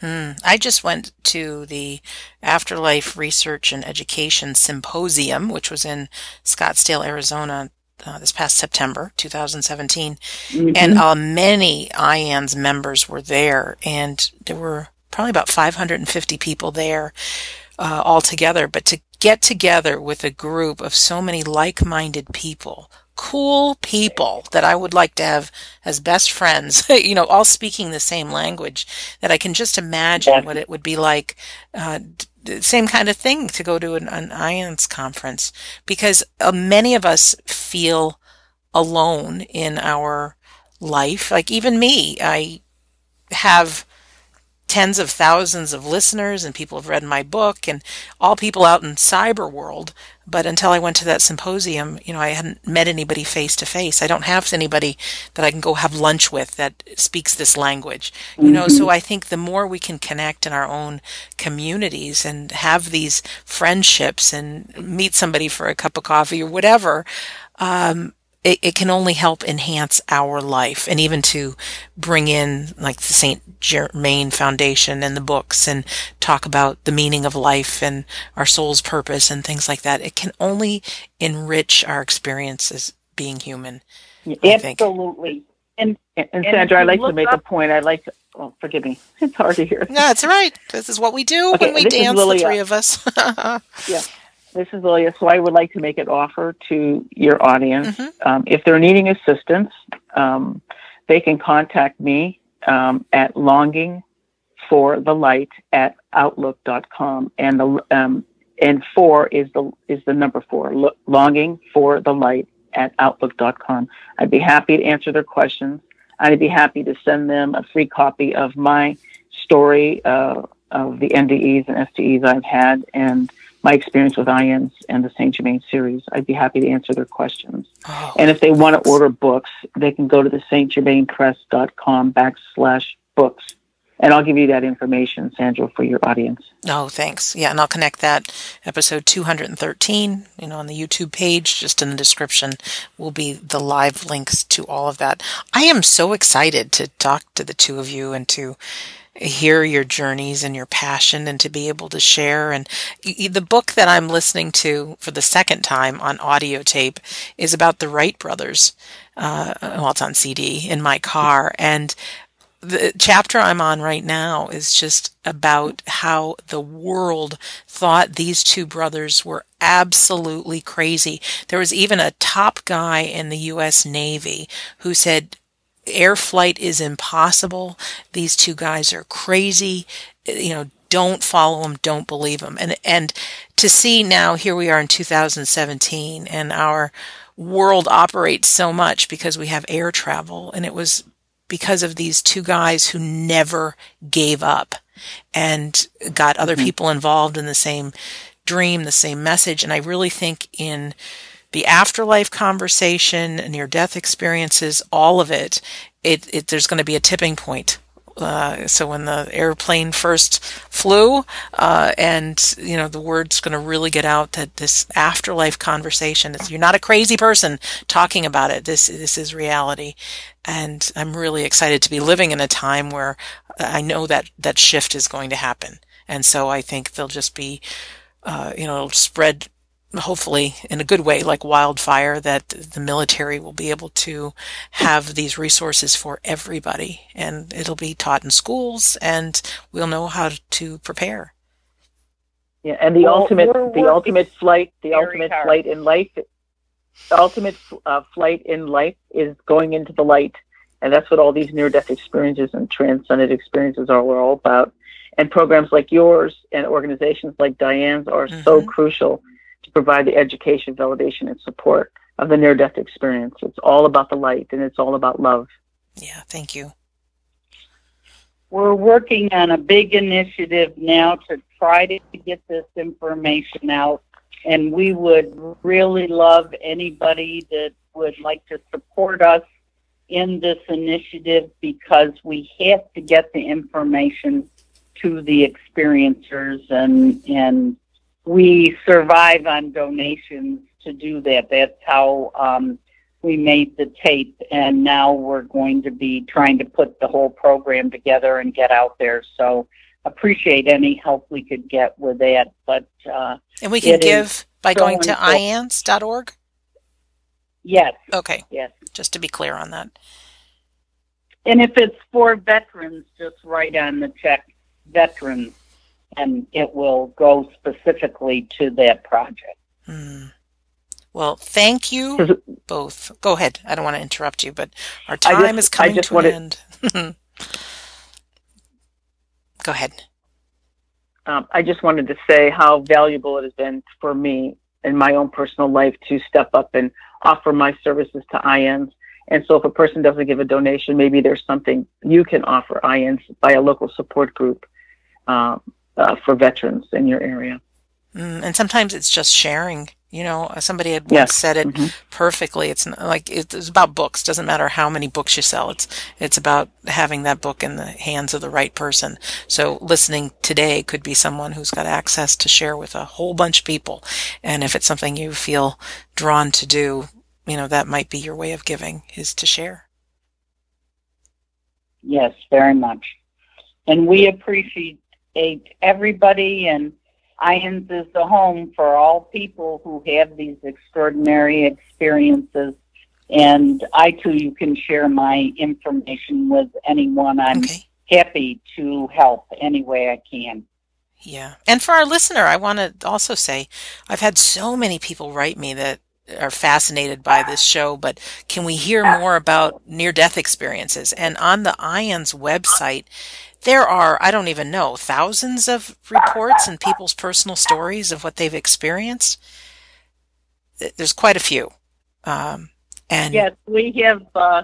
Hmm. I just went to the Afterlife Research and Education Symposium, which was in Scottsdale, Arizona uh, this past September 2017, mm-hmm. and uh, many IANDS members were there, and there were probably about 550 people there uh, altogether. But to get together with a group of so many like-minded people cool people that I would like to have as best friends, you know, all speaking the same language, that I can just imagine yeah. what it would be like uh, same kind of thing to go to an, an IANDS conference because uh, many of us feel alone in our life. Like even me, I have tens of thousands of listeners and people have read my book and all people out in cyber world but until i went to that symposium you know i hadn't met anybody face to face i don't have anybody that i can go have lunch with that speaks this language you mm-hmm. know so mm-hmm. i think the more we can connect in our own communities and have these friendships and meet somebody for a cup of coffee or whatever um, it, it, can only help enhance our life and even to bring in like the St. Germain Foundation and the books and talk about the meaning of life and our soul's purpose and things like that. It can only enrich our experiences being human. Absolutely. And, and, and Sandra, I'd like to make up, a point. I'd like to, oh, forgive me. It's hard to hear. No, it's all right. This is what we do okay, when we dance, the three of us. yeah. This is Lilia. So I would like to make an offer to your audience. Mm-hmm. Um, if they're needing assistance, um, they can contact me um, at longing for the light at outlook.com. And the um, and four is the is the number four. Lo- longing for the light at outlook.com. I'd be happy to answer their questions. I'd be happy to send them a free copy of my story uh, of the NDEs and SDEs I've had and my experience with IANDS and the St. Germain series. I'd be happy to answer their questions. Oh, and if they want to order books, they can go to the stgermainpress.com backslash books. And I'll give you that information, Sandra, for your audience. Oh, thanks. Yeah, and I'll connect that episode 213, you know, on the YouTube page, just in the description will be the live links to all of that. I am so excited to talk to the two of you and to hear your journeys and your passion and to be able to share. And the book that I'm listening to for the second time on audio tape is about the Wright brothers. Uh, well, it's on CD in my car. And the chapter I'm on right now is just about how the world thought these two brothers were absolutely crazy. There was even a top guy in the U.S. Navy who said air flight is impossible. These two guys are crazy. You know, don't follow them, don't believe them. And and to see now here we are in 2017 and our world operates so much because we have air travel. And it was because of these two guys who never gave up and got other mm-hmm. people involved in the same dream, the same message. And I really think in the afterlife conversation, near death experiences, all of it, it, it there's going to be a tipping point. Uh, so when the airplane first flew, uh, and you know the word's going to really get out that this afterlife conversation you're not a crazy person talking about it. This this is reality, and I'm really excited to be living in a time where I know that that shift is going to happen, and so I think they'll just be, uh, you know, spread hopefully in a good way, like wildfire, that the military will be able to have these resources for everybody and it'll be taught in schools and we'll know how to prepare. Yeah, and the well, ultimate, the ultimate flight, the ultimate hard. flight in life, the ultimate uh, flight in life is going into the light, and that's what all these near-death experiences and transcendent experiences are. We're all about, and programs like yours and organizations like Diane's are mm-hmm. so crucial to provide the education, validation, and support of the near death experience. It's all about the light and it's all about love. Yeah, thank you. We're working on a big initiative now to try to get this information out, and we would really love anybody that would like to support us in this initiative because we have to get the information to the experiencers and and we survive on donations to do that. That's how um, we made the tape, and now we're going to be trying to put the whole program together and get out there. So appreciate any help we could get with that. But uh, and we can give by going to iands.org. Yes. Okay. Yes. Just to be clear on that. And if it's for veterans, just write on the check veterans and it will go specifically to that project. Hmm. Well, thank you both. Go ahead. I don't want to interrupt you, but our time just, is coming to wanted, an end. Go ahead. Um, I just wanted to say how valuable it has been for me in my own personal life to step up and offer my services to IANDS. And so if a person doesn't give a donation, maybe there's something you can offer IANDS by a local support group. Um, uh, for veterans in your area. Mm, and sometimes it's just sharing. You know, somebody had yes. said it mm-hmm. perfectly. It's like it's about books. Doesn't matter how many books you sell. It's it's about having that book in the hands of the right person. So listening today could be someone who's got access to share with a whole bunch of people. And if it's something you feel drawn to do, you know, that might be your way of giving is to share. Yes, very much. And we appreciate everybody, and IANDS is the home for all people who have these extraordinary experiences. And I too, you can share my information with anyone. I'm okay. happy to help any way I can. Yeah. And for our listener, I want to also say I've had so many people write me that are fascinated by this show, but can we hear more about near death experiences? And on the IANDS website, there are, I don't even know, thousands of reports and people's personal stories of what they've experienced. There's quite a few. Um, and yes, we have uh,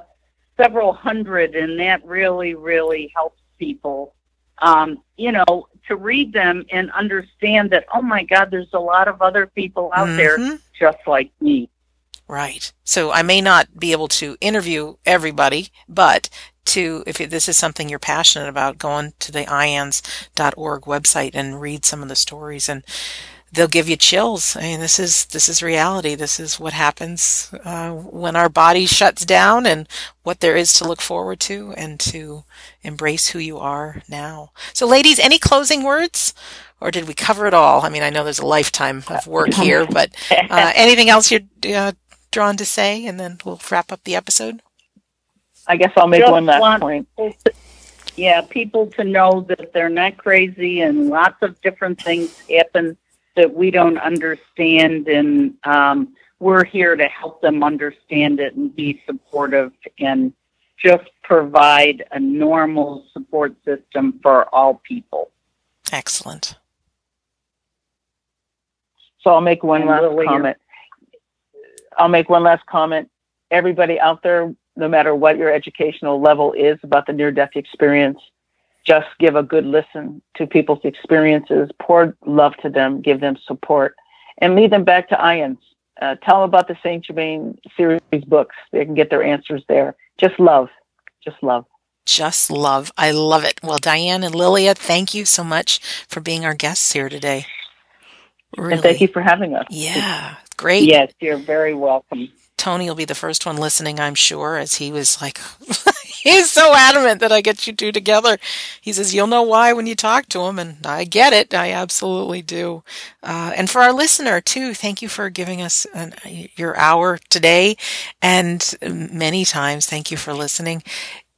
several hundred, and that really, really helps people. Um, you know, to read them and understand that, oh my God, there's a lot of other people out mm-hmm. there just like me. Right. So I may not be able to interview everybody, but to, if this is something you're passionate about, go on to the iands.org website and read some of the stories and they'll give you chills. I mean, this is, this is reality. This is what happens, uh, when our body shuts down and what there is to look forward to and to embrace who you are now. So ladies, any closing words? Or did we cover it all? I mean, I know there's a lifetime of work here, but uh, anything else you're uh, drawn to say, and then we'll wrap up the episode. I guess I'll make Just one last point. To, yeah, people to know that they're not crazy and lots of different things happen that we don't understand, and um, we're here to help them understand it and be supportive and just provide a normal support system for all people. Excellent. So I'll make one and last comment. I'll make one last comment. Everybody out there, no matter what your educational level is about the near death experience, just give a good listen to people's experiences, pour love to them, give them support, and lead them back to IANDS. Uh, tell them about the Saint Germain series books. They can get their answers there. Just love. Just love. Just love. I love it. Well, Diane and Lilia, thank you so much for being our guests here today. Really. And thank you for having us. Yeah, great. Yes, you're very welcome. Tony will be the first one listening, I'm sure, as he was like, he's so adamant that I get you two together. He says, You'll know why when you talk to him. And I get it. I absolutely do. Uh, and for our listener, too, thank you for giving us an, your hour today. And many times, thank you for listening.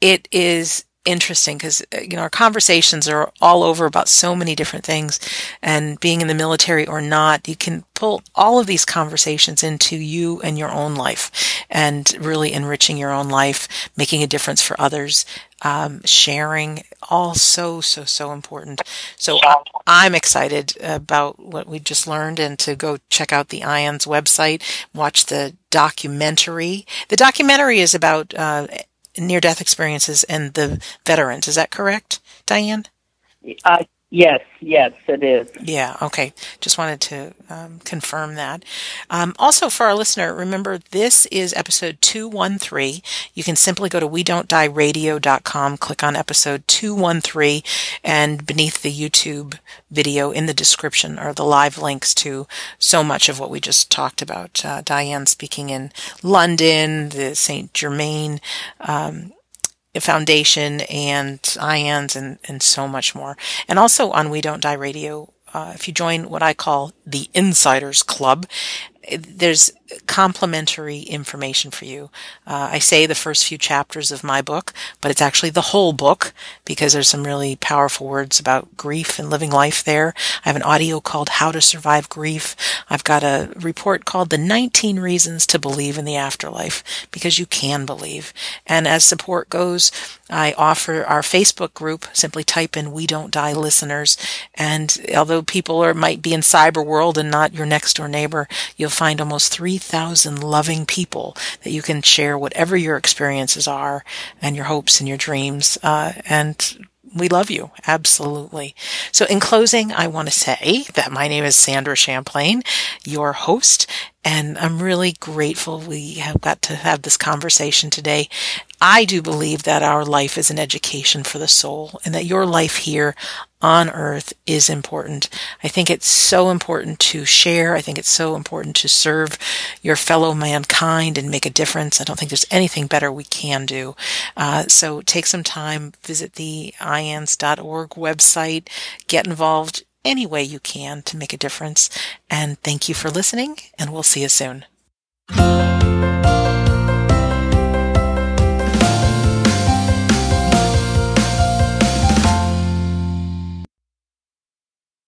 It is interesting because uh, you know our conversations are all over about so many different things and being in the military or not you can pull all of these conversations into you and your own life and really enriching your own life making a difference for others um, sharing all so so so important. So i'm excited about what we just learned and to go check out the IANDS website watch the documentary. The documentary is about uh, near death experiences and the veterans. Is that correct, Diane? Uh, Yes, yes, it is. Yeah, okay. Just wanted to um, confirm that. Um, also, for our listener, remember this is episode 213. You can simply go to we don't die radio.com, click on episode 213, and beneath the YouTube video in the description are the live links to so much of what we just talked about. Uh, Diane speaking in London, the St. Germain um, Foundation and IANDS and, and so much more. And also on We Don't Die Radio, uh, if you join what I call the Insiders Club, there's complimentary information for you. Uh, I say the first few chapters of my book, but it's actually the whole book because there's some really powerful words about grief and living life there. I have an audio called How to Survive Grief. I've got a report called The 19 Reasons to Believe in the Afterlife because you can believe. And as support goes, I offer our Facebook group. Simply type in We Don't Die Listeners. And although people are, might be in cyber world and not your next door neighbor, you'll find almost 3,000 loving people that you can share whatever your experiences are and your hopes and your dreams. Uh, and we love you. Absolutely. So in closing, I want to say that my name is Sandra Champlain, your host, and I'm really grateful we have got to have this conversation today. I do believe that our life is an education for the soul and that your life here on earth is important. I think it's so important to share. I think it's so important to serve your fellow mankind and make a difference. I don't think there's anything better we can do. Uh, so take some time, visit the iands.org website, get involved any way you can to make a difference. And thank you for listening, and we'll see you soon.